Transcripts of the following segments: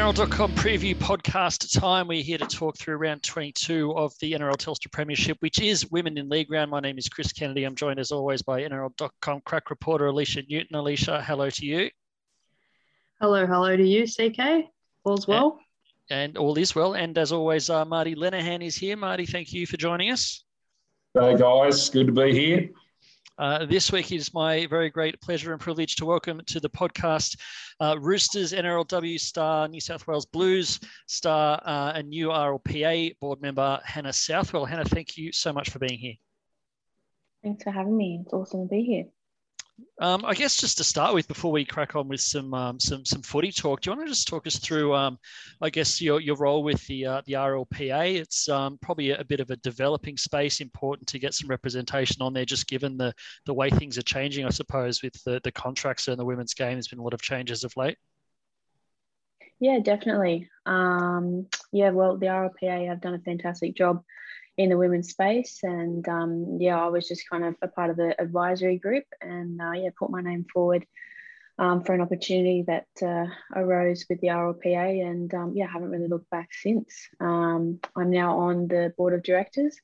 NRL.com preview podcast time. We're here to talk through round 22 of the NRL Telstra Premiership, which is Women in League round. My name is Chris Kennedy. I'm joined as always by NRL.com crack reporter Alicia Newton. Alicia, hello to you. Hello, hello to you, CK. All's well. And, and all is well. And as always, uh, Marty Lenehan is here. Marty, thank you for joining us. Hey guys, good to be here. Uh, this week it is my very great pleasure and privilege to welcome to the podcast uh, Roosters, NRLW star, New South Wales Blues star, uh, and new RLPA board member, Hannah Southwell. Hannah, thank you so much for being here. Thanks for having me. It's awesome to be here. Um, I guess just to start with, before we crack on with some um, some some footy talk, do you want to just talk us through, um, I guess your, your role with the uh, the RLPA? It's um, probably a, bit of a developing space, important to get some representation on there, just given the the way things are changing. I suppose with the the contracts and the women's game, there's been a lot of changes of late. Yeah, definitely. Um, yeah, well, the RLPA have done a fantastic job in the women's space. And um, yeah, I was just kind of a part of the advisory group and uh, yeah, put my name forward um, for an opportunity that uh, arose with the RLPA. And um, yeah, haven't really looked back since. Um, I'm now on the board of directors.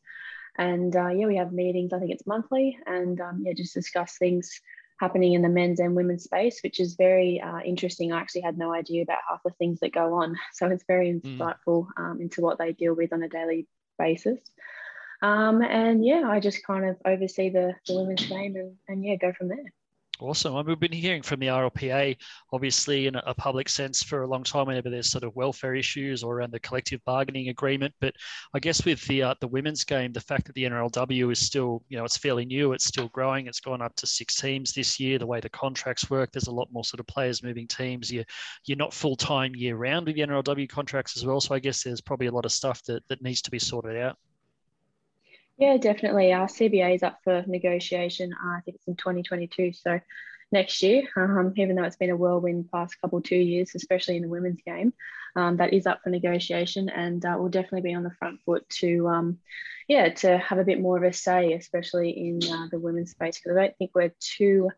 And uh, yeah, we have meetings, I think it's monthly, and um, yeah, just discuss things happening in the men's and women's space, which is very uh, interesting. I actually had no idea about half the things that go on. So it's very mm. insightful mm. um, into what they deal with on a daily basis. Um, and yeah, I just kind of oversee the, the women's game and, and yeah, go from there. Awesome. Mean, we've been hearing from the RLPA, obviously, in a public sense for a long time, whenever there's sort of welfare issues or around the collective bargaining agreement. But I guess with the uh, the women's game, the fact that the NRLW is still, you know, it's fairly new, it's still growing. It's gone up to six teams this year. The way the contracts work, there's a lot more sort of players moving teams. You're you're not full time year round with the NRLW contracts as well. So I guess there's probably a lot of stuff that that needs to be sorted out. Yeah, definitely. Our CBA is up for negotiation. Uh, I think it's in 2022. So next year, um, even though it's been a whirlwind past couple two years, especially in the women's game, um, that is up for negotiation, and uh, we'll definitely be on the front foot to, um, yeah, to have a bit more of a say, especially in uh, the women's space, because I don't think we're too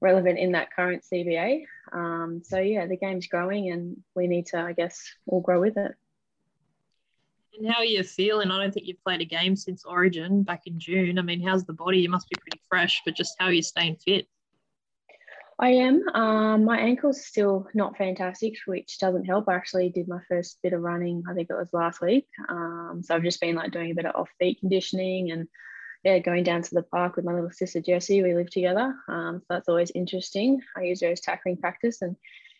relevant in that current CBA. Um, so yeah, the game's growing, and we need to, I guess, all grow with it. And how are you feeling? I don't think you've played a game since Origin back in June. I mean, how's the body? You must be pretty fresh, but just how are you staying fit? I am. Um, my ankle's still not fantastic, which doesn't help. I actually did my first bit of running, I think it was last week. Um, so I've just been like doing a bit of off feet conditioning and yeah, going down to the park with my little sister Jessie. We live together. Um, so that's always interesting. I use her as tackling practice and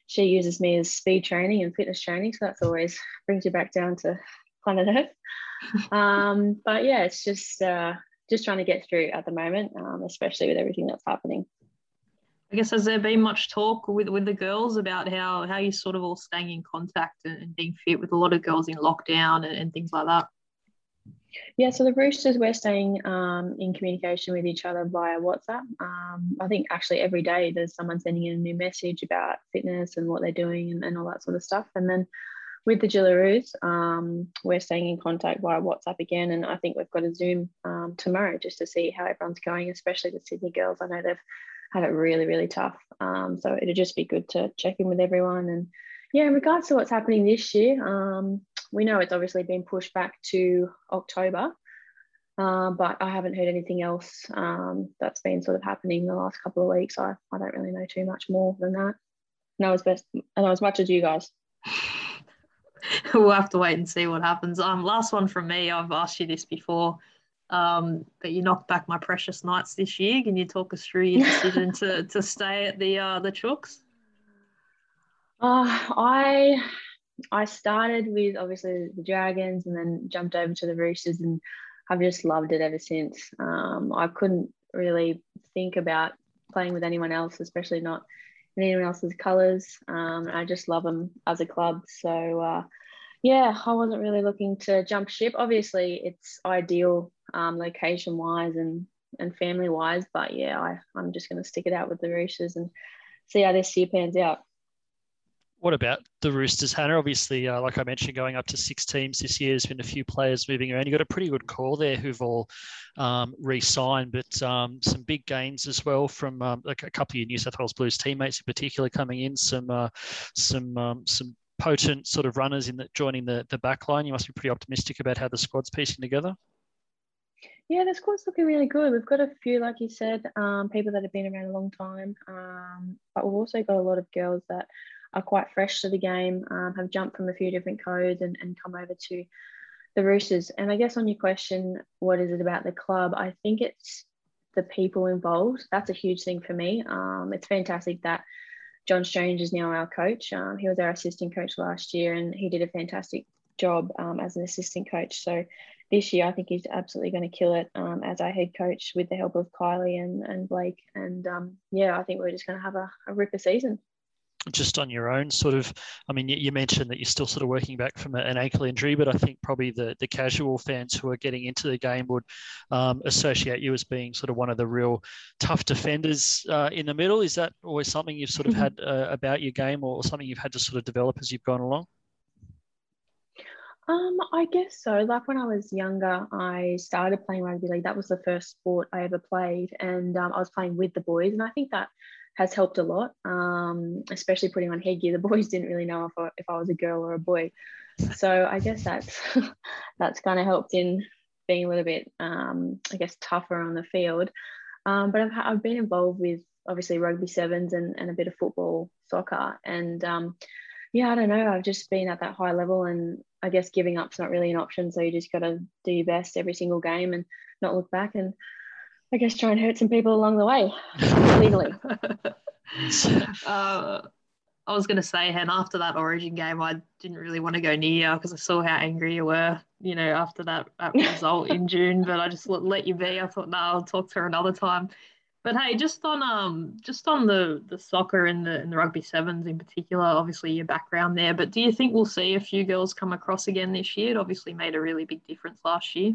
she uses me as speed training and fitness training. So that's always brings you back down to planet Earth. um, but yeah, it's just uh, just trying to get through at the moment, um, especially with everything that's happening. I guess has there been much talk with with the girls about how how you sort of all staying in contact and, and being fit with a lot of girls in lockdown and, and things like that? Yeah, so the Roosters, we're staying um, in communication with each other via WhatsApp. Um, I think actually every day there's someone sending in a new message about fitness and what they're doing and, and all that sort of stuff. And then with the Jillaroos, um, we're staying in contact via WhatsApp again, and I think we've got a Zoom um, tomorrow just to see how everyone's going, especially the Sydney girls. I know they've had it really, really tough. Um, so it'd just be good to check in with everyone. And yeah, in regards to what's happening this year, um, we know it's obviously been pushed back to October, uh, but I haven't heard anything else um, that's been sort of happening the last couple of weeks. I, I don't really know too much more than that. Know as best, know as much as you guys. we'll have to wait and see what happens. Um, last one from me. I've asked you this before, um, but you knocked back my precious nights this year. Can you talk us through your decision to to stay at the uh, the Chooks? Uh, I I started with obviously the Dragons and then jumped over to the Roosters and I've just loved it ever since. Um, I couldn't really think about playing with anyone else, especially not anyone else's colours. Um, I just love them as a club. So uh, yeah, I wasn't really looking to jump ship. Obviously, it's ideal um, location wise and and family wise, but yeah, I, I'm just going to stick it out with the Roosters and see how this year pans out. What about the Roosters, Hannah? Obviously, uh, like I mentioned, going up to six teams this year, there's been a few players moving around. You've got a pretty good core there who've all um, re-signed, but um, some big gains as well from um, a couple of your New South Wales Blues teammates in particular coming in. Some uh, some um, some potent sort of runners in the, joining the the back line. You must be pretty optimistic about how the squad's piecing together. Yeah, the squad's looking really good. We've got a few, like you said, um, people that have been around a long time, um, but we've also got a lot of girls that are quite fresh to the game, um, have jumped from a few different codes and, and come over to the Roosters. And I guess on your question, what is it about the club? I think it's the people involved. That's a huge thing for me. Um, it's fantastic that John Strange is now our coach. Um, he was our assistant coach last year and he did a fantastic job um, as an assistant coach. So this year, I think he's absolutely going to kill it um, as our head coach with the help of Kylie and, and Blake. And um, yeah, I think we're just going to have a, a ripper season just on your own sort of i mean you, mentioned that you're still sort of working back from an ankle injury but i think probably the, the casual fans who are getting into the game would um, associate you as being sort of one of the real tough defenders uh, in the middle is that always something you've sort of had uh, about your game or something you've had to sort of develop as you've gone along um, I guess so. Like when I was younger, I started playing rugby league. That was the first sport I ever played, and um, I was playing with the boys, and I think that has helped a lot. Um, especially putting on headgear. The boys didn't really know if I, if I was a girl or a boy, so I guess that's that's kind of helped in being a little bit, um, I guess, tougher on the field. Um, but I've I've been involved with obviously rugby sevens and, and a bit of football, soccer, and um, yeah, I don't know. I've just been at that high level, and I guess giving up's not really an option. So you just got to do your best every single game and not look back, and I guess try and hurt some people along the way legally. uh, I was going to say, Hen, after that Origin game, I didn't really want to go near you because I saw how angry you were, you know, after that, that result in June. But I just let, let you be. I thought, no, I'll talk to her another time. But hey, just on um, just on the the soccer and the and the rugby sevens in particular, obviously your background there. But do you think we'll see a few girls come across again this year? It obviously made a really big difference last year.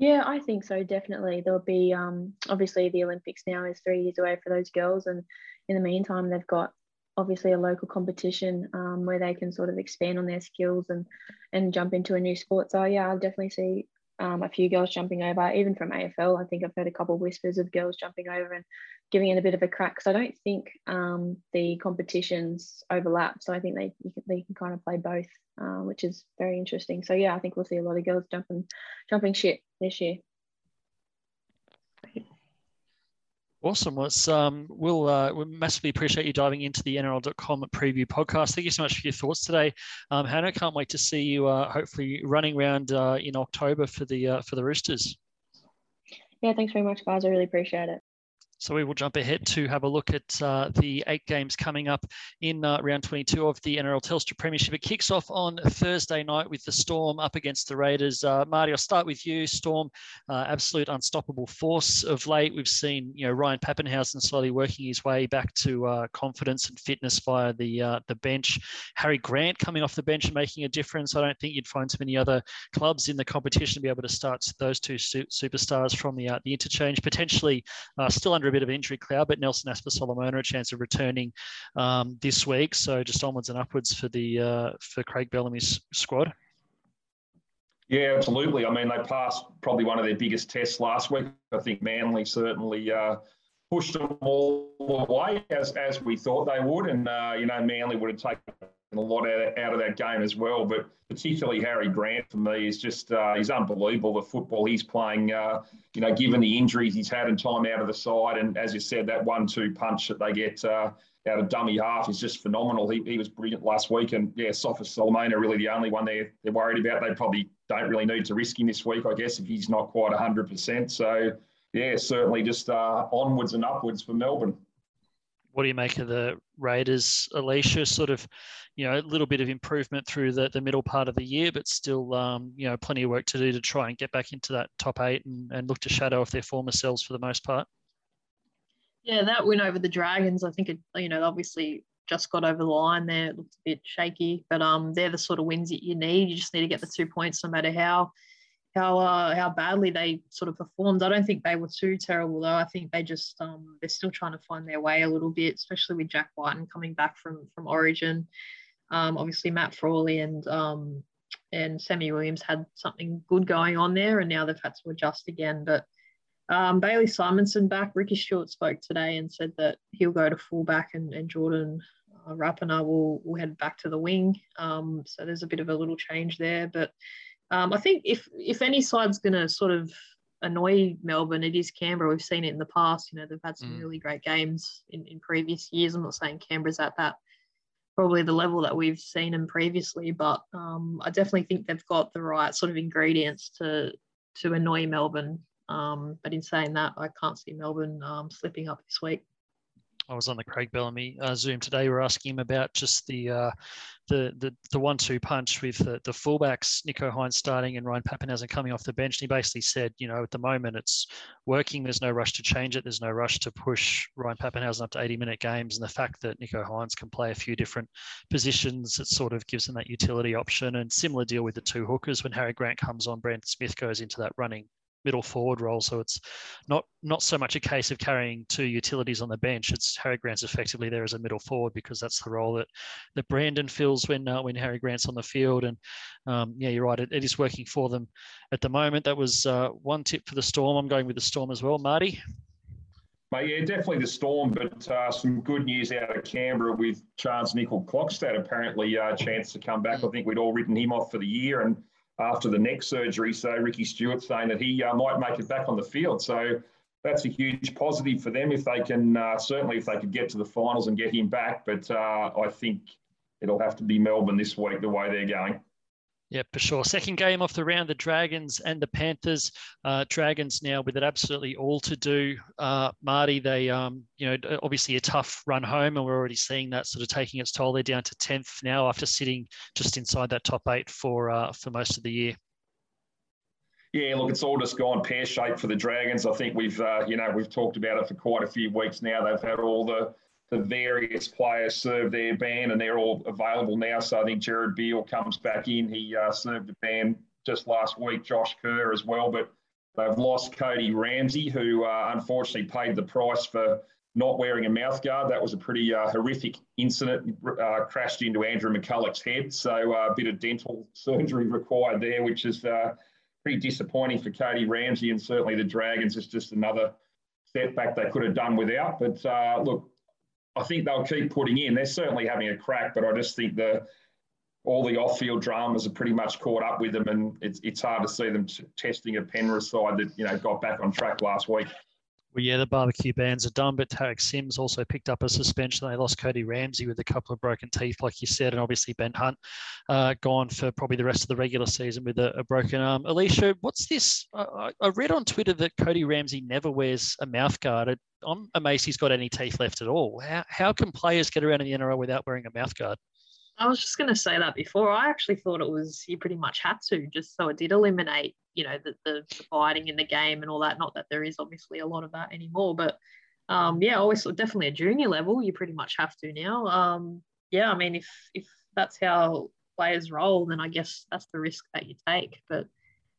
Yeah, I think so. Definitely, there'll be um, obviously the Olympics now is three years away for those girls, and in the meantime, they've got obviously a local competition um, where they can sort of expand on their skills and and jump into a new sport. So yeah, I'll definitely see um, a few girls jumping over, even from AFL. I think I've heard a couple of whispers of girls jumping over and giving it a bit of a crack. Because I don't think um, the competitions overlap. So I think they can, they can kind of play both, uh, which is very interesting. So yeah, I think we'll see a lot of girls jumping jumping shit this year. Awesome. Well, um, we'll, uh, we massively appreciate you diving into the NRL.com preview podcast. Thank you so much for your thoughts today, um, Hannah. Can't wait to see you. Uh, hopefully, running around uh, in October for the uh, for the Roosters. Yeah, thanks very much, guys. I really appreciate it. So we will jump ahead to have a look at uh, the eight games coming up in uh, round 22 of the NRL Telstra Premiership. It kicks off on Thursday night with the Storm up against the Raiders. Uh, Marty, I'll start with you. Storm, uh, absolute unstoppable force of late. We've seen you know Ryan Papenhuyzen slowly working his way back to uh, confidence and fitness via the uh, the bench. Harry Grant coming off the bench and making a difference. I don't think you'd find too many other clubs in the competition to be able to start those two su- superstars from the the interchange. Potentially still under a bit of injury cloud, but Nelson Asofa-Solomona a chance of returning um, this week. So just onwards and upwards for the uh, for Craig Bellamy's squad. Yeah, absolutely. I mean, they passed probably one of their biggest tests last week. I think Manly certainly uh, pushed them all the way as, as we thought they would. And, uh, you know, Manly would have taken a lot out, out of that game as well. But particularly Harry Grant for me is just uh, he's unbelievable. The football he's playing, uh, you know, given the injuries he's had and time out of the side, and as you said, that one-two punch that they get uh, out of dummy half is just phenomenal. He, he was brilliant last week, and yeah, Sofa Solomona really the only one they're they're worried about. They probably don't really need to risk him this week, I guess, if he's not quite hundred percent. So yeah, certainly just uh, onwards and upwards for Melbourne what do you make of the Raiders, Alicia? Sort of, you know, a little bit of improvement through the, the middle part of the year, but still, um, you know, plenty of work to do to try and get back into that top eight and, and look to shadow off their former selves for the most part. Yeah, that win over the Dragons, I think it, you know, obviously just got over the line there. It looked a bit shaky, but um, they're the sort of wins that you need. You just need to get the two points no matter how how uh, how badly they sort of performed. I don't think they were too terrible though. I think they just um, they're still trying to find their way a little bit, especially with Jack Wighton coming back from from Origin. Um, obviously, Matt Frawley and um, and Sammy Williams had something good going on there, and now they've had to adjust again. But um, Bailey Simonsson back. Ricky Stuart spoke today and said that he'll go to fullback, and, and Jordan uh, Rapana will, will head back to the wing. Um, so there's a bit of a little change there. But um, I think if if any side's going to sort of annoy Melbourne, it is Canberra. We've seen it in the past. You know, they've had some mm. really great games in, in previous years. I'm not saying Canberra's at that probably the level that we've seen them previously, but um, I definitely think they've got the right sort of ingredients to to annoy Melbourne. Um, but in saying that, I can't see Melbourne um, slipping up this week. I was on the Craig Bellamy uh, Zoom today. We are asking him about just the uh, the the, the one-two punch with the, the fullbacks, Nicho Hynes starting and Ryan Papenhuyzen coming off the bench. And he basically said, you know, at the moment it's working. There's no rush to change it. There's no rush to push Ryan Papenhuyzen up to 80-minute games. And the fact that Nicho Hynes can play a few different positions, it sort of gives them that utility option. And similar deal with the two hookers when Harry Grant comes on, Brandon Smith goes into that running middle forward role. So it's not not so much a case of carrying two utilities on the bench. It's Harry Grant's effectively there as a middle forward because that's the role that that Brandon fills when uh, when Harry Grant's on the field. And um, yeah, you're right, it, it is working for them at the moment. That was uh, one tip for the Storm. I'm going with the Storm as well, Marty. But yeah, definitely the Storm, but uh, some good news out of Canberra with Charnze Nicoll-Klokstad apparently a uh, chance to come back. I think we'd all written him off for the year and after the neck surgery. So Ricky Stuart saying that he uh, might make it back on the field. So that's a huge positive for them if they can, uh, certainly if they could get to the finals and get him back. But uh, I think it'll have to be Melbourne this week the way they're going. Yeah, for sure. Second game off the round, the Dragons and the Panthers. Uh, Dragons now with it absolutely all to do. Uh, Marty, they, um, you know, obviously a tough run home, and we're already seeing that sort of taking its toll. They're down to tenth now after sitting just inside that top eight for uh, for most of the year. Yeah, look, it's all just gone pear shaped for the Dragons. I think we've, uh, you know, we've talked about it for quite a few weeks now. They've had all the the various players serve their ban and they're all available now. So I think Jared Beale comes back in. He uh, served a ban just last week, Josh Kerr as well. But they've lost Cody Ramsey, who uh, unfortunately paid the price for not wearing a mouthguard. That was a pretty uh, horrific incident, uh, crashed into Andrew McCullough's head. So uh, a bit of dental surgery required there, which is uh, pretty disappointing for Cody Ramsey. And certainly the Dragons is just another setback they could have done without. But look, I think they'll keep putting in. They're certainly having a crack, but I just think the all the off-field dramas are pretty much caught up with them, and it's it's hard to see them testing a Penrith side that you know got back on track last week. Well, yeah, the barbecue bans are done, but Tariq Sims also picked up a suspension. They lost Cody Ramsey with a couple of broken teeth, like you said, and obviously Ben Hunt uh, gone for probably the rest of the regular season with a, a broken arm. Alicia, what's this? I, I, read on Twitter that Cody Ramsey never wears a mouth guard. I'm amazed he's got any teeth left at all. How, how can players get around in the NRL without wearing a mouth guard? I was just going to say that before. I actually thought it was you pretty much had to, just so it did eliminate, you know, the, the, the fighting in the game and all that. Not that there is obviously a lot of that anymore, but um, yeah, always definitely a junior level, you pretty much have to now. Um, yeah, I mean, if if that's how players roll, then I guess that's the risk that you take. But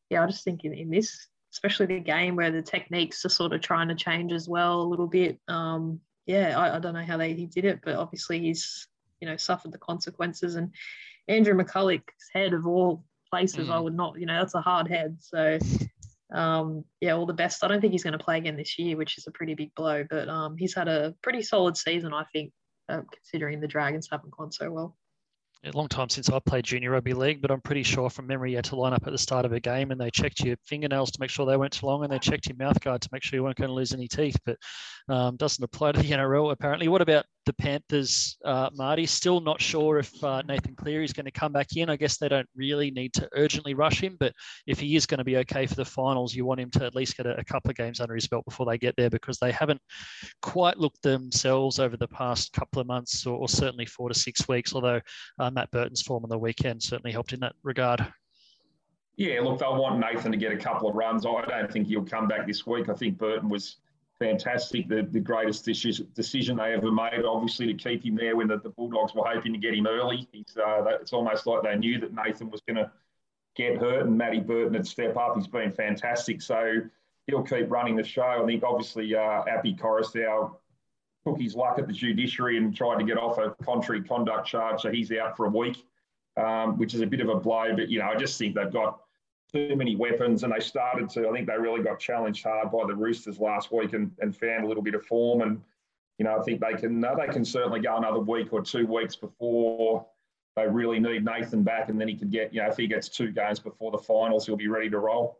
yeah, I just think in, in this, especially the game where the techniques are sort of trying to change as well a little bit. Um, yeah, I, I don't know how they he did it, but obviously he's you know suffered the consequences. And Andrew McCullough's head of all places, mm. I would not, you know, that's a hard head. So um, yeah, all the best. I don't think he's going to play again this year, which is a pretty big blow. But um, he's had a pretty solid season, I think, uh, considering the Dragons haven't gone so well a long time since I played junior rugby league, but I'm pretty sure from memory you had to line up at the start of a game and they checked your fingernails to make sure they weren't too long and they checked your mouth guard to make sure you weren't going to lose any teeth. But um, doesn't apply to the NRL apparently. What about the Panthers, uh, Marty? Still not sure if uh, Nathan Cleary is going to come back in. I guess they don't really need to urgently rush him, but if he is going to be okay for the finals, you want him to at least get a, a couple of games under his belt before they get there because they haven't quite looked themselves over the past couple of months or, or certainly four to six weeks. Although uh, Matt Burton's form on the weekend certainly helped in that regard. Yeah, look, they'll want Nathan to get a couple of runs. I don't think he'll come back this week. I think Burton was fantastic. The, the greatest decision they ever made, obviously, to keep him there when the, the Bulldogs were hoping to get him early. He's, uh, it's almost like they knew that Nathan was going to get hurt and Matty Burton would step up. He's been fantastic. So he'll keep running the show. I think, obviously, uh, Koroisau took his luck at the judiciary and tried to get off a contrary conduct charge. So he's out for a week, um, which is a bit of a blow. But, you know, I just think they've got too many weapons, and they started to. I think they really got challenged hard by the Roosters last week and, and found a little bit of form. And you know, I think they can they can certainly go another week or two weeks before they really need Nathan back, and then he can get, you know, if he gets two games before the finals, he'll be ready to roll.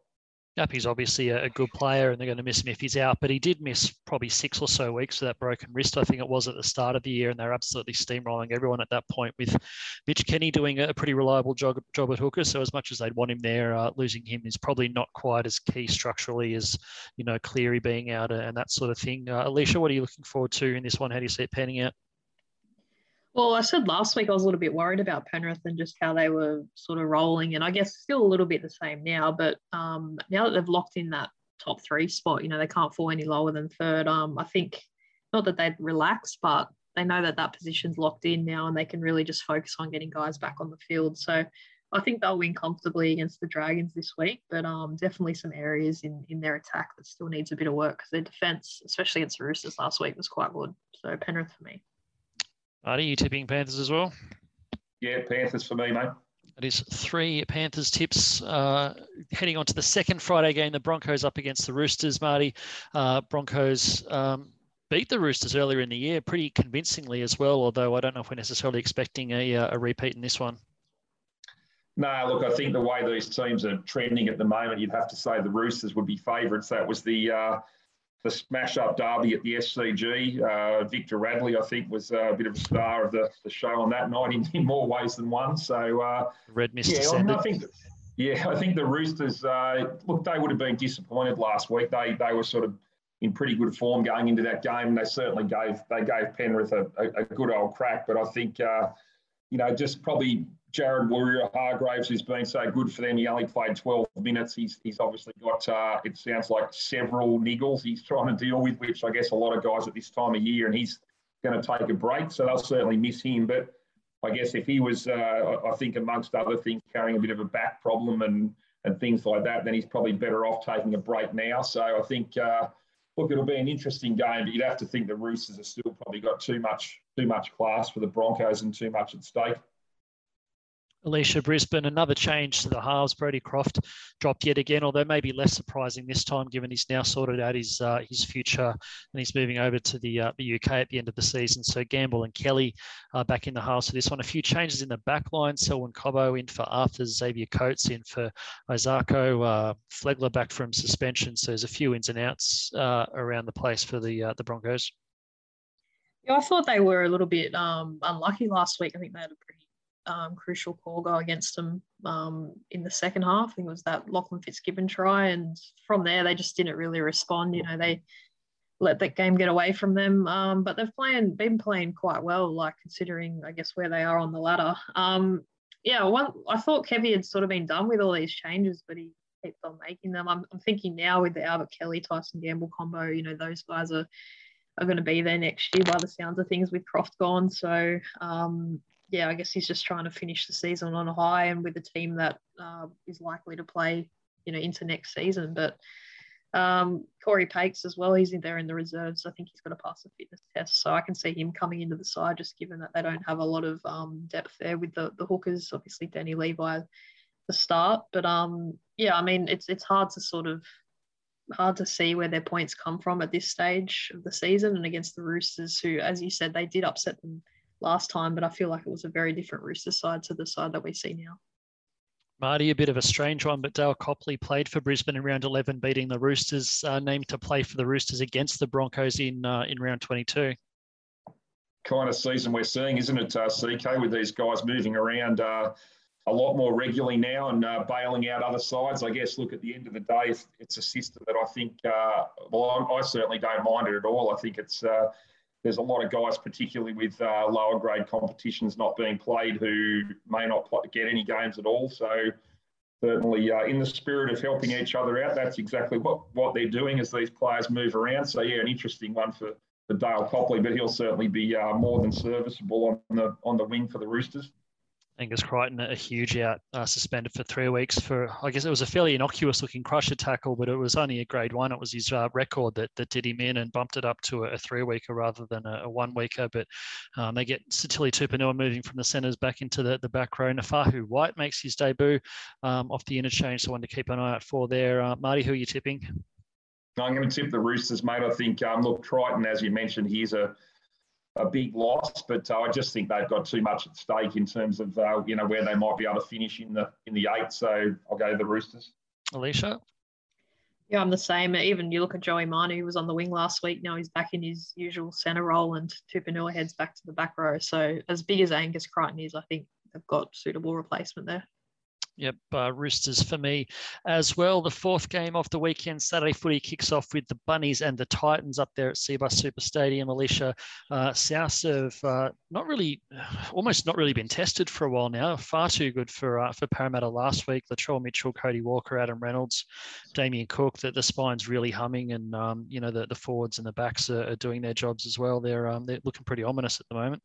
Yep, he's obviously a, good player and they're going to miss him if he's out, but he did miss probably six or so weeks for that broken wrist, I think it was at the start of the year, and they're absolutely steamrolling everyone at that point with Mitch Kenny doing a pretty reliable job, job at hooker. So as much as they'd want him there, uh, losing him is probably not quite as key structurally as, you know, Cleary being out and that sort of thing. Uh, Alicia, what are you looking forward to in this one? How do you see it panning out? Well, I said last week I was a little bit worried about Penrith and just how they were sort of rolling, and I guess still a little bit the same now. But um, now that they've locked in that top three spot, you know they can't fall any lower than third. Um, I think not that they'd relax, but they know that that position's locked in now, and they can really just focus on getting guys back on the field. So I think they'll win comfortably against the Dragons this week, but um, definitely some areas in in their attack that still needs a bit of work because their defense, especially against the Roosters last week, was quite good. So Penrith for me. Are you tipping Panthers as well? Yeah, Panthers for me, mate. It is three Panthers tips. Uh, heading on to the second Friday game, the Broncos up against the Roosters. Marty, uh, Broncos um, beat the Roosters earlier in the year pretty convincingly as well. Although I don't know if we're necessarily expecting a, uh, a repeat in this one. No, look, I think the way these teams are trending at the moment, you'd have to say the Roosters would be favourites. That was the uh, the smash up derby at the SCG. Uh, Victor Radley, I think, was a bit of a star of the, the show on that night in, in more ways than one. So, uh, Red Mist yeah, descended. I think, yeah, I think the Roosters, uh, look, they would have been disappointed last week. They they were sort of in pretty good form going into that game, and they certainly gave they gave Penrith a, a, a good old crack. But I think, uh, you know, just probably Jared Waerea-Hargreaves, who's been so good for them, he only played 12 minutes. He's, he's obviously got, uh, it sounds like, several niggles he's trying to deal with, which I guess a lot of guys at this time of year, and he's going to take a break. So they'll certainly miss him. But I guess if he was, uh, I think, amongst other things, carrying a bit of a back problem and, and things like that, then he's probably better off taking a break now. So I think, uh, look, it'll be an interesting game, but you'd have to think the Roosters have still probably got too much, too much class for the Broncos and too much at stake. Alicia Brisbane, another change to the halves. Brodie Croft dropped yet again, although maybe less surprising this time, given he's now sorted out his uh, his future and he's moving over to the uh, the UK at the end of the season. So Gamble and Kelly are back in the halves for this one. A few changes in the back line. Selwyn Cobbo in for Arthur, Xavier Coates in for Isaako, uh, Flegler back from suspension. So there's a few ins and outs uh, around the place for the uh, the Broncos. Yeah, I thought they were a little bit um, unlucky last week. I think they had a pretty um, crucial call go against them um, in the second half. I think it was that Lachlan Fitzgibbon try, and from there they just didn't really respond. You know, they let that game get away from them, um, but they've playing been playing quite well, like considering I guess where they are on the ladder. Um, yeah, I thought Kevy had sort of been done with all these changes, but he kept on making them. I'm, I'm thinking now with the Albert Kelly Tyson Gamble combo, you know, those guys are are going to be there next year by the sounds of things with Croft gone. So um, yeah, I guess he's just trying to finish the season on a high and with a team that uh, is likely to play, you know, into next season. But um, Cory Paix as well, he's in there in the reserves. I think he's got to pass the fitness test, so I can see him coming into the side, just given that they don't have a lot of um, depth there with the the hookers. Obviously, Danny Levi the start, but um, yeah, I mean, it's it's hard to sort of hard to see where their points come from at this stage of the season and against the Roosters, who, as you said, they did upset them last time, but I feel like it was a very different Rooster side to the side that we see now. Marty, a bit of a strange one, but Dale Copley played for Brisbane in round 11, beating the Roosters, uh, named to play for the Roosters against the Broncos in uh, in round 22. Kind of season we're seeing, isn't it, uh, CK, with these guys moving around uh, a lot more regularly now and uh, bailing out other sides. I guess, look, at the end of the day, it's a system that I think, uh, well, I, I, certainly don't mind it at all. I think it's there's a lot of guys, particularly with uh, lower grade competitions not being played, who may not get any games at all. So certainly, uh, in the spirit of helping each other out, that's exactly what, what they're doing as these players move around. So yeah, an interesting one for, for Dale Copley, but he'll certainly be uh, more than serviceable on the on the wing for the Roosters. Angus Crichton a huge out, uh, suspended for three weeks for, I guess it was a fairly innocuous looking crusher tackle, but it was only a grade one. It was his uh, record that, that did him in and bumped it up to a, a three weeker rather than a, a one weeker. But um, they get Sitili Tupouniua moving from the centres back into the, the back row. Naufahu Whyte makes his debut um, off the interchange, so one to keep an eye out for there. Uh, Marty, who are you tipping? I'm going to tip the Roosters, mate. I think, um, look, Crichton, as you mentioned, he's a a big loss, but uh, I just think they've got too much at stake in terms of uh, you know where they might be able to finish in the in the eight. So I'll go the Roosters. Alicia. Yeah, I'm the same. Even you look at Joey Manu, who was on the wing last week. Now he's back in his usual centre role, and Tupouniua heads back to the back row. So as big as Angus Crichton is, I think they've got suitable replacement there. Yep, uh, Roosters for me as well. The fourth game of the weekend, Saturday footy, kicks off with the Bunnies and the Titans up there at Cbus Super Stadium. Alicia, uh, South have uh, not really, almost not really been tested for a while now. Far too good for uh, for Parramatta last week. Latrell Mitchell, Cody Walker, Adam Reynolds, Damien Cook. That the spine's really humming, and um, you know the, the forwards and the backs are, are doing their jobs as well. They're um, they're looking pretty ominous at the moment.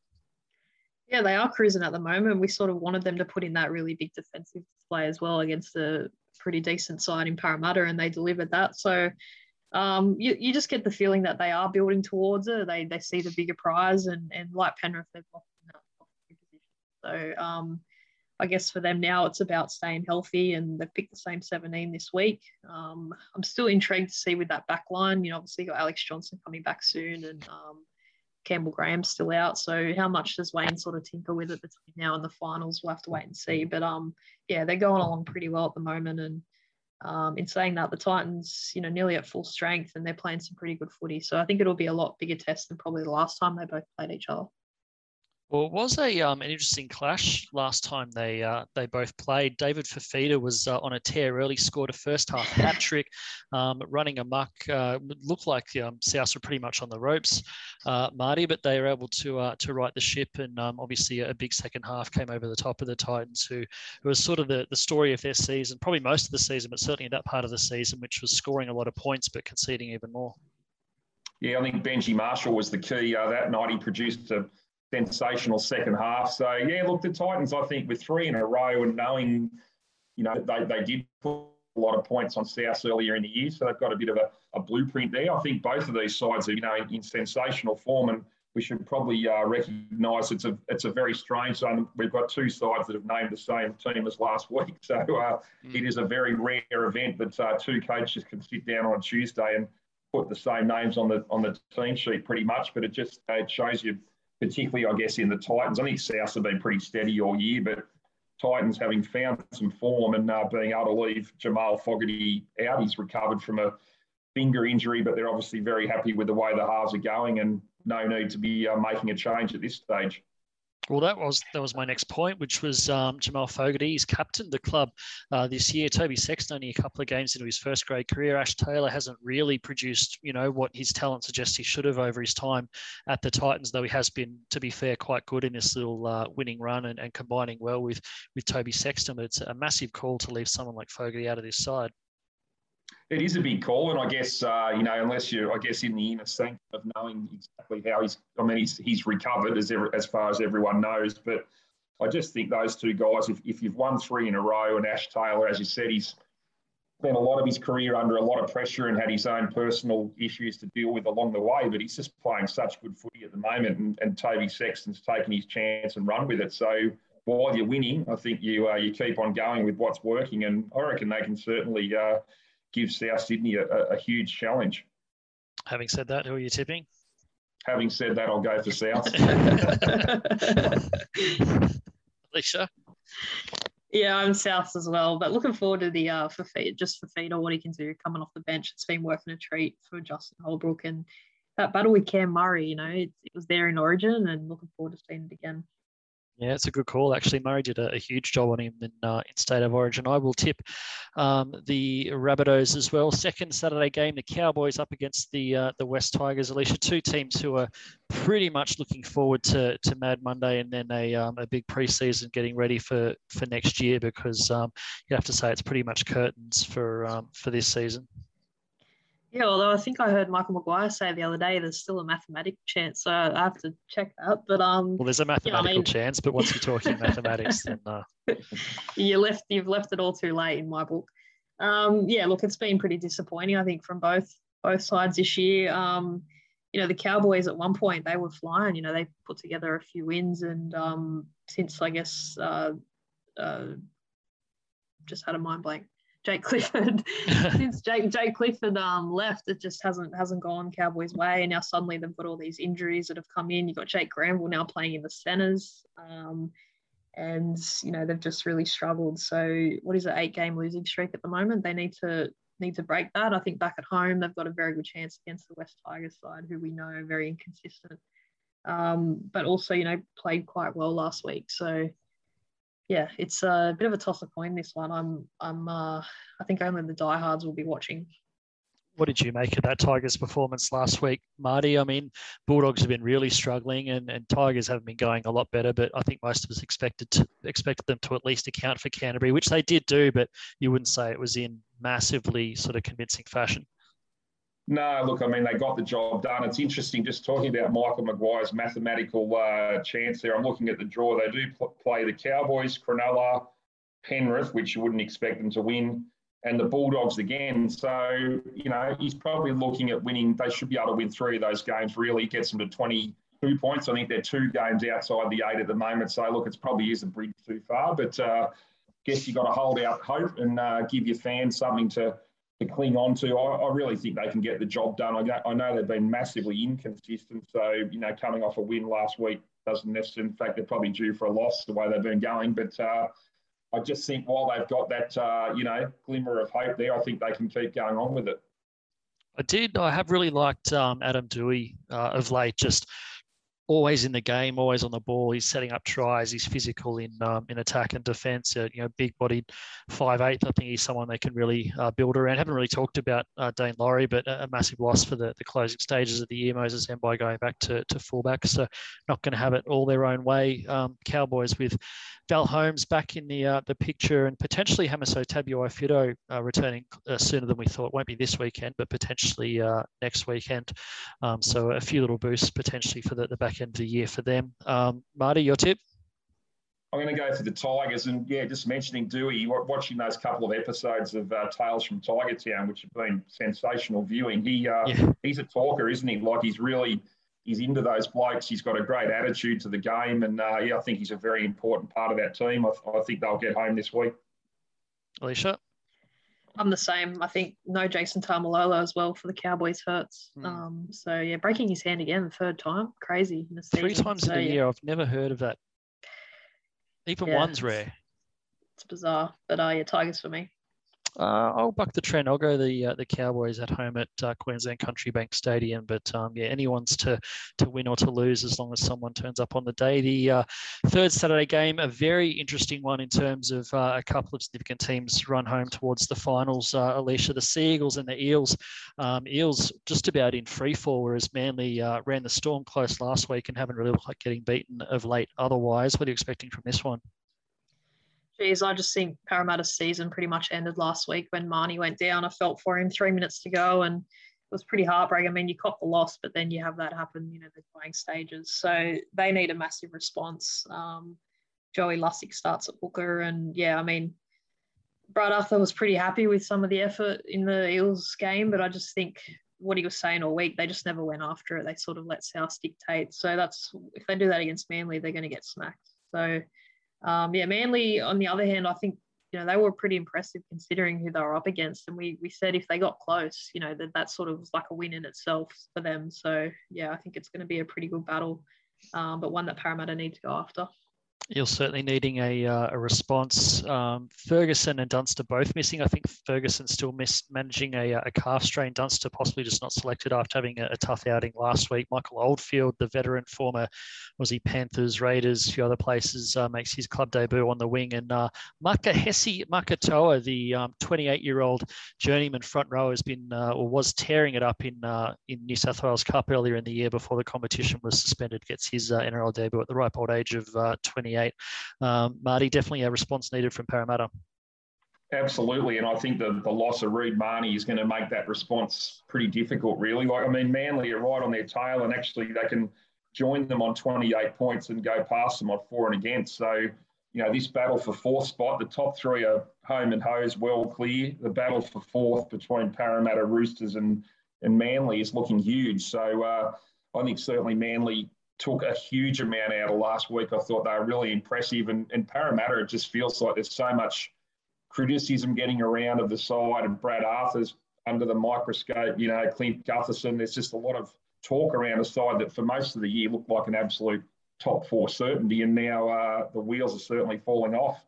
Yeah, they are cruising at the moment. We sort of wanted them to put in that really big defensive display as well against a pretty decent side in Parramatta, and they delivered that. So um, you, you just get the feeling that they are building towards it. They they see the bigger prize, and and like Penrith, they've lost in that position. So um, I guess for them now, it's about staying healthy, and they've picked the same 17 this week. Um, I'm still intrigued to see with that back line. You know, obviously got Alex Johnson coming back soon, and um, Campbell Graham's still out. So how much does Wayne sort of tinker with it between now and the finals? We'll have to wait and see. But um, yeah, they're going along pretty well at the moment. And um, in saying that, the Titans, you know, nearly at full strength and they're playing some pretty good footy. So I think it'll be a lot bigger test than probably the last time they both played each other. Well, it was a um, an interesting clash last time they uh, they both played. David Fifita was uh, on a tear early, scored a first half hat trick, um, running amok. Uh, looked like um, South were pretty much on the ropes, uh, Marty, but they were able to uh, to right the ship, and um, obviously a big second half came over the top of the Titans, who, who was sort of the, the story of their season, probably most of the season, but certainly that part of the season, which was scoring a lot of points but conceding even more. Yeah, I think Benji Marshall was the key uh, that night. He produced a sensational second half. So yeah, look, the Titans, I think, with three in a row and knowing, you know, they, they did put a lot of points on South earlier in the year, so they've got a bit of a, a blueprint there. I think both of these sides are, you know, in, in sensational form, and we should probably uh, recognise it's a it's a very strange one. We've got two sides that have named the same team as last week, so uh, mm. it is a very rare event that uh, two coaches can sit down on Tuesday and put the same names on the on the team sheet pretty much. But it just it shows you particularly, I guess, in the Titans. I think South have been pretty steady all year, but Titans having found some form and uh, being able to leave Jamal Fogarty out. He's recovered from a finger injury, but they're obviously very happy with the way the halves are going and no need to be uh, making a change at this stage. Well, that was that was my next point, which was um, Jamal Fogarty. He's captained the club uh, this year. Toby Sexton only a couple of games into his first grade career. Ash Taylor hasn't really produced, you know, what his talent suggests he should have over his time at the Titans. Though he has been, to be fair, quite good in this little uh, winning run and, and combining well with with Toby Sexton. But it's a massive call to leave someone like Fogarty out of this side it is a big call, and I guess uh, you know, unless you're, I guess, in the inner sanctum of knowing exactly how he's, I mean, he's, he's recovered as ever, as far as everyone knows. But I just think those two guys, if, if you've won three in a row, and Ash Taylor, as you said, he's spent a lot of his career under a lot of pressure and had his own personal issues to deal with along the way. But he's just playing such good footy at the moment, and, and Toby Sexton's taken his chance and run with it. So while you're winning, I think you uh, you keep on going with what's working, and I reckon they can certainly. Uh, gives South Sydney a, a huge challenge. Having said that, who are you tipping? Having said that, I'll go for South. Alicia? Yeah, I'm South as well, but looking forward to the uh, for feed, just for Fifita, what he can do coming off the bench. It's been working a treat for Justin Holbrook and that battle with Cam Murray. You know, it, it was there in Origin, and looking forward to seeing it again. Yeah, it's a good call. Actually, Murray did a, a huge job on him in, uh, in State of Origin. I will tip um, the Rabbitohs as well. Second Saturday game, the Cowboys up against the uh, the West Tigers. Alicia, two teams who are pretty much looking forward to, to Mad Monday and then a, um, a big preseason getting ready for, for next year because um, you have to say it's pretty much curtains for um, for this season. Yeah, although I think I heard Michael Maguire say the other day there's still a mathematical chance, so I have to check that. But um, well, there's a mathematical I mean... chance, but once you're talking mathematics, then uh... you left you've left it all too late in my book. Um, yeah, look, it's been pretty disappointing, I think, from both both sides this year. Um, you know, the Cowboys at one point they were flying. You know, they put together a few wins, and um, since I guess uh, uh, just had a mind blank Jake Clifford since Jake Jake Clifford um, left, it just hasn't hasn't gone Cowboys' way. And now suddenly they've got all these injuries that have come in. You've got Jake Granville now playing in the centres. Um, and you know they've just really struggled. So what is it, eight game losing streak at the moment? They need to need to break that. I think back at home they've got a very good chance against the West Tigers side, who we know are very inconsistent, um, but also you know played quite well last week. So yeah, it's a bit of a toss of coin this one. I'm I'm uh, I think only the diehards will be watching what did you make of that Tigers performance last week, Marty? I mean, Bulldogs have been really struggling, and, and Tigers have been going a lot better. But I think most of us expected to expected them to at least account for Canterbury, which they did do. But you wouldn't say it was in massively sort of convincing fashion. No, look, I mean, they got the job done. It's interesting just talking about Michael Maguire's mathematical uh, chance there. I'm looking at the draw. They do pl- play the Cowboys, Cronulla, Penrith, which you wouldn't expect them to win and the Bulldogs again. So, you know, he's probably looking at winning. They should be able to win three of those games, really, gets them to 22 points. I think they're two games outside the eight at the moment. So, look, it's probably is a bridge too far. But uh, guess you've got to hold out hope and uh, give your fans something to, to cling on to. I, I, really think they can get the job done. I, I know they've been massively inconsistent. So, you know, coming off a win last week doesn't necessarily, in fact, they're probably due for a loss the way they've been going. But, uh, I just think while they've got that, uh, you know, glimmer of hope there, I think they can keep going on with it. I did. I have really liked um, Adam Doueihi uh, of late. Just always in the game, always on the ball. He's setting up tries. He's physical in um, in attack and defence. Uh, you know, big-bodied, five eight. I think he's someone they can really uh, build around. Haven't really talked about uh, Daine Laurie, but a, a, massive loss for the, the closing stages of the year. Moses Mbye going back to, to fullback, so not going to have it all their own way. Um, Cowboys with Val Holmes back in the uh, the picture and potentially Hamiso Tabuai-Fidow uh, returning uh, sooner than we thought. Won't be this weekend, but potentially next weekend. Um, so a few little boosts potentially for the, the back end of the year for them. Um, Marty, your tip? I'm going to go for the Tigers, and yeah, just mentioning Doueihi, watching those couple of episodes of uh, Tales from Tiger Town, which have been sensational viewing. He uh, yeah. he's a talker, isn't he? Like he's really he's into those blokes. He's got a great attitude to the game, and uh, yeah, I think he's a very important part of that team. I, I think they'll get home this week. Alicia. I'm the same. I think no Jason Taumalolo as well for the Cowboys hurts. Mm. Um, so yeah, breaking his hand again the third time, crazy. Three times so, in a yeah. year. I've never heard of that. Even yeah, one's rare. It's bizarre, but uh, yeah, Tigers for me. Uh, I'll buck the trend. I'll go the uh, the Cowboys at home at uh, Queensland Country Bank Stadium. But um, yeah, anyone's to to win or to lose as long as someone turns up on the day. The uh, third Saturday game, a very interesting one in terms of uh, a couple of significant teams run home towards the finals. Uh, Alicia, the Seagulls and the Eels. Um, Eels just about in free fall, whereas Manly ran the Storm close last week and haven't really looked like getting beaten of late. Otherwise, what are you expecting from this one? Geez, I just think Parramatta's season pretty much ended last week when Mahoney went down. I felt for him three minutes to go and it was pretty heartbreaking. I mean, you cop the loss, but then you have that happen, you know, the playing stages. So they need a massive response. Um, Joey Lussick starts at Hooker. And yeah, I mean, Brad Arthur was pretty happy with some of the effort in the Eels game, but I just think what he was saying all week, they just never went after it. They sort of let South dictate. So that's if they do that against Manly, they're going to get smacked. So um, yeah, Manly, on the other hand, I think you know they were pretty impressive considering who they were up against, and we we said if they got close, you know that that sort of was like a win in itself for them. So yeah, I think it's going to be a pretty good battle, um, but one that Parramatta need to go after you're certainly needing a, uh, a response. Um, Ferguson and Dunster both missing. I think Ferguson still missed managing a, a calf strain. Dunster possibly just not selected after having a, a, tough outing last week. Michael Oldfield, the veteran former, was he Panthers, Raiders, a few other places, uh, makes his club debut on the wing. And uh, Makahesi Makatoa, the 28 um, year old journeyman front row, has been uh, or was tearing it up in uh, in New South Wales Cup earlier in the year before the competition was suspended. Gets his uh, NRL debut at the ripe old age of 28. 28. Um, Marty, definitely a response needed from Parramatta. Absolutely, and I think the, the loss of Reed Mahoney is going to make that response pretty difficult, really. Like, I mean, Manly are right on their tail, and actually they can join them on 28 points and go past them on four and against. So, you know, this battle for fourth spot, the top three are home and hose well clear. The battle for fourth between Parramatta, Roosters, and and Manly is looking huge. So, uh, I think certainly Manly took a huge amount out of last week. I thought they were really impressive. And, and Parramatta, it just feels like there's so much criticism getting around of the side and Brad Arthur's under the microscope, you know, Clint Gutherson. There's just a lot of talk around a side that for most of the year looked like an absolute top four certainty, and now uh, the wheels are certainly falling off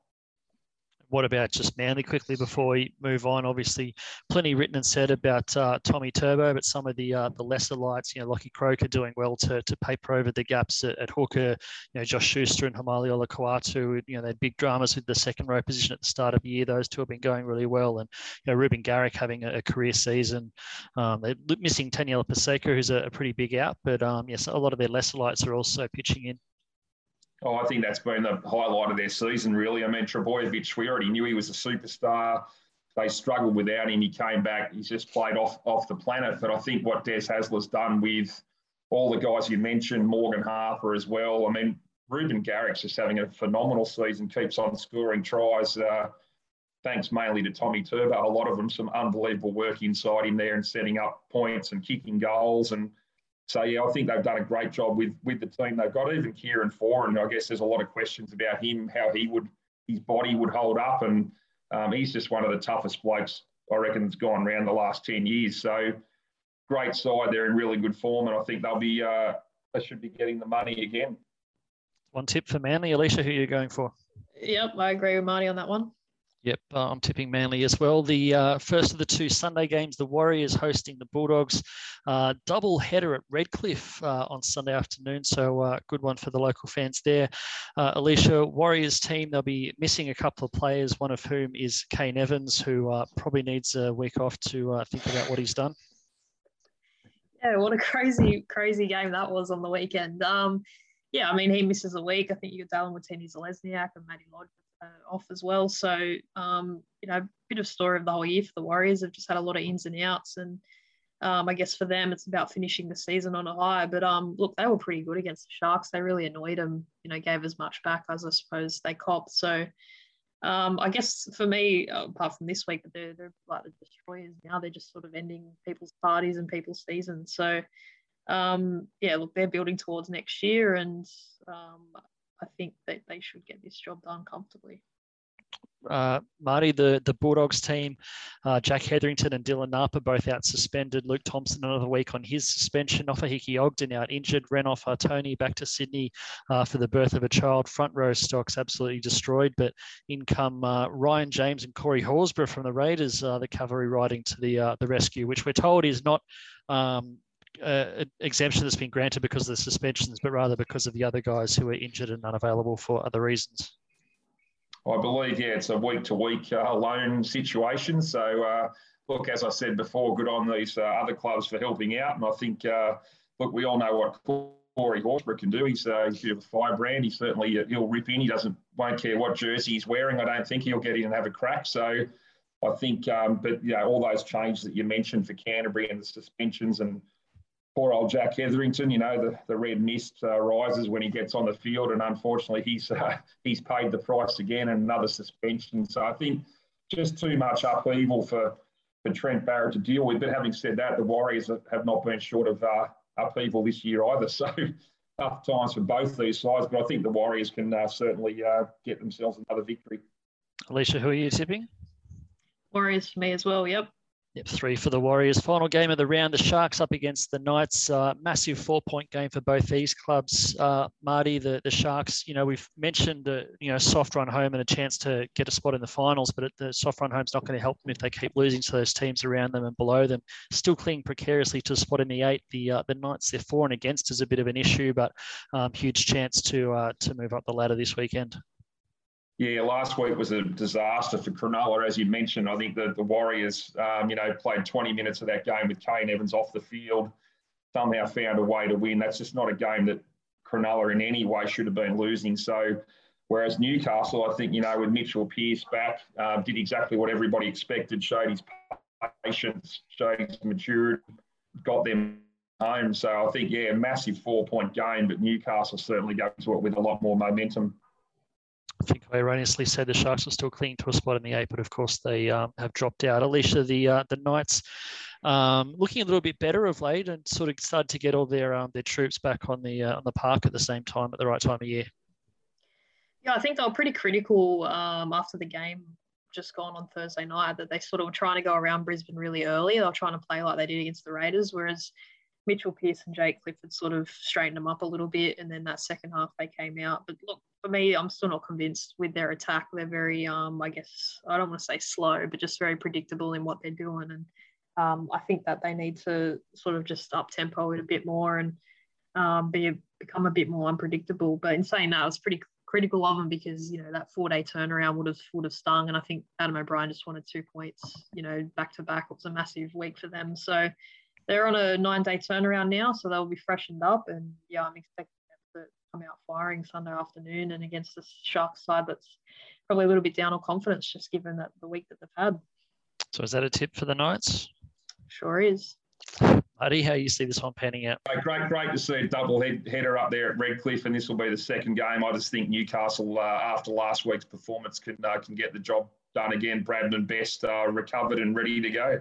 what about just Manly quickly before we move on? Obviously, plenty written and said about uh, Tommy Turbo, but some of the uh, the lesser lights, you know, Lockie Croker doing well to, to paper over the gaps at, at hooker. You know, Josh Schuster and Haumole Olakau'atu, you know, they had big dramas with the second row position at the start of the year. Those two have been going really well, and you know, Reuben Garrick having a, a career season. Um, they're missing Taniela Paseka, who's a, a, pretty big out, but um, yes, a lot of their lesser lights are also pitching in. Oh, I think that's been the highlight of their season, really. I mean, Trbojevic, we already knew he was a superstar. They struggled without him. He came back. He's just played off off the planet. But I think what Des Hasler's done with all the guys you mentioned, Morgan Harper as well. I mean, Reuben Garrick's just having a phenomenal season, keeps on scoring tries. Uh, thanks mainly to Tommy Turbo. A lot of them, some unbelievable work inside him there and setting up points and kicking goals. And so yeah, I think they've done a great job with with the team they've got. Even Kieran Foran, I guess there's a lot of questions about him, how he would his body would hold up, and um, he's just one of the toughest blokes I reckon that's gone around the last ten years. So great side, they're in really good form, and I think they'll be uh, they should be getting the money again. One tip for Manly, Alicia, who are you going for? Yep, I agree with Marty on that one. Yep, uh, I'm tipping Manly as well. The uh, first of the two Sunday games, the Warriors hosting the Bulldogs. Uh, double header at Redcliffe uh, on Sunday afternoon, so uh, good one for the local fans there. Uh, Alicia, Warriors team, they'll be missing a couple of players, one of whom is Kane Evans, who probably needs a week off to think about what he's done. Yeah, what a crazy, crazy game that was on the weekend. Um, yeah, I mean, he misses a week. I think you got Dallin Watene-Zelezniak and Matty Lodge uh, off as well. So, um, you know, a bit of story of the whole year for the Warriors. They've just had a lot of ins and outs. And um, I guess for them, it's about finishing the season on a high. But um, look, they were pretty good against the Sharks. They really annoyed them, you know, gave as much back as I suppose they copped. So, um, I guess for me, uh, apart from this week, they're, they're like the destroyers now. They're just sort of ending people's parties and people's seasons. So, um, yeah, look, they're building towards next year, and um, I think that they should get this job done comfortably. Uh, Marty, the, the Bulldogs team, uh, Jack Hetherington and Dylan Napa both out suspended. Luke Thompson another week on his suspension. Ofahiki Ogden out injured. Renouf Tony back to Sydney uh, for the birth of a child. Front row stocks absolutely destroyed. But in come uh, Ryan James and Corey Horsburgh from the Raiders, uh, the cavalry riding to the uh, the rescue, which we're told is not um, uh, exemption that's been granted because of the suspensions, but rather because of the other guys who are injured and unavailable for other reasons. I believe, yeah, it's a week to week loan situation. So, uh, look, as I said before, good on these uh, other clubs for helping out. And I think, uh, look, we all know what Corey Horsburgh can do. He's, uh, he's a firebrand. He certainly he'll rip in. He doesn't won't care what jersey he's wearing. I don't think he'll get in and have a crack. So, I think, um, but you know, all those changes that you mentioned for Canterbury and the suspensions and poor old Jack Hetherington, you know, the, the red mist uh, rises when he gets on the field, and unfortunately, he's uh, he's paid the price again and another suspension. So I think just too much upheaval for for Trent Barrett to deal with. But having said that, the Warriors have not been short of uh, upheaval this year either. So tough times for both these sides, but I think the Warriors can uh, certainly uh, get themselves another victory. Alicia, who are you tipping? Warriors for me as well. Yep. Yep, three for the Warriors. Final game of the round, the Sharks up against the Knights. Uh, massive four-point game for both these clubs. Uh, Marty, the, the Sharks, you know, we've mentioned, uh, you know, soft run home and a chance to get a spot in the finals, but the soft run home's not going to help them if they keep losing to those teams around them and below them. Still clinging precariously to a spot in the eight. The uh, the Knights, they're for and against is a bit of an issue, but um, huge chance to uh, to move up the ladder this weekend. Yeah, last week was a disaster for Cronulla, as you mentioned. I think the, the Warriors, um, you know, played 20 minutes of that game with Kane Evans off the field, somehow found a way to win. That's just not a game that Cronulla in any way should have been losing. So, whereas Newcastle, I think, you know, with Mitchell Pearce back, uh, did exactly what everybody expected, showed his patience, showed his maturity, got them home. So I think, yeah, massive four point game, but Newcastle certainly goes to it with a lot more momentum. Think I erroneously said the Sharks were still clinging to a spot in the eight, but of course they um, have dropped out. Alicia, the uh, the Knights um, looking a little bit better of late and sort of started to get all their um, their troops back on the uh, on the park at the same time at the right time of year. Yeah, I think they were pretty critical um, after the game just gone on Thursday night that they sort of were trying to go around Brisbane really early. They were trying to play like they did against the Raiders, whereas Mitchell Pearce and Jake Clifford sort of straightened them up a little bit, and then that second half they came out. But look, for me, I'm still not convinced with their attack. They're very, um, I guess, I don't want to say slow, but just very predictable in what they're doing. And um, I think that they need to sort of just up tempo it a bit more and um, be become a bit more unpredictable. But in saying that, I was pretty critical of them because you know that four day turnaround would have would have stung, and I think Adam O'Brien just wanted two points, you know, back to back. It was a massive week for them, so they're on a nine day turnaround now, so they'll be freshened up, and yeah, I'm expecting them to come out firing Sunday afternoon and against the Sharks side that's probably a little bit down on confidence, just given that the week that they've had. So is that a tip for the Knights? Sure is. Marty, how you see this one panning out? Great, great to see a double head, header up there at Redcliffe, and this will be the second game. I just think Newcastle, uh, after last week's performance, can uh, can get the job done again. Bradman and Best uh, recovered and ready to go.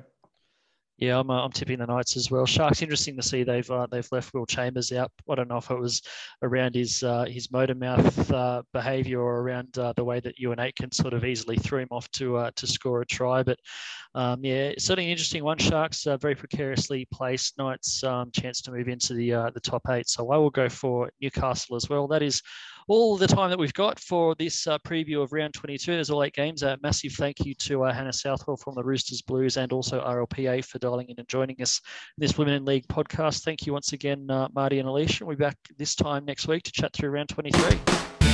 Yeah, I'm, uh, I'm tipping the Knights as well. Sharks interesting to see they've uh, they've left Will Chambers out. I don't know if it was around his uh, his motor mouth uh, behaviour or around uh, the way that Euan Aitken sort of easily threw him off to uh, to score a try. But um, yeah, certainly an interesting one. Sharks very precariously placed. Knights um, chance to move into the the top eight. So I will go for Newcastle as well. That is all the time that we've got for this uh, preview of round 22. There's all eight games. A massive thank you to uh, Hannah Southwell from the Roosters Blues and also RLPA for dialing in and joining us this Women in League podcast. Thank you once again, uh, Marty and Alicia. We'll be back this time next week to chat through round 23.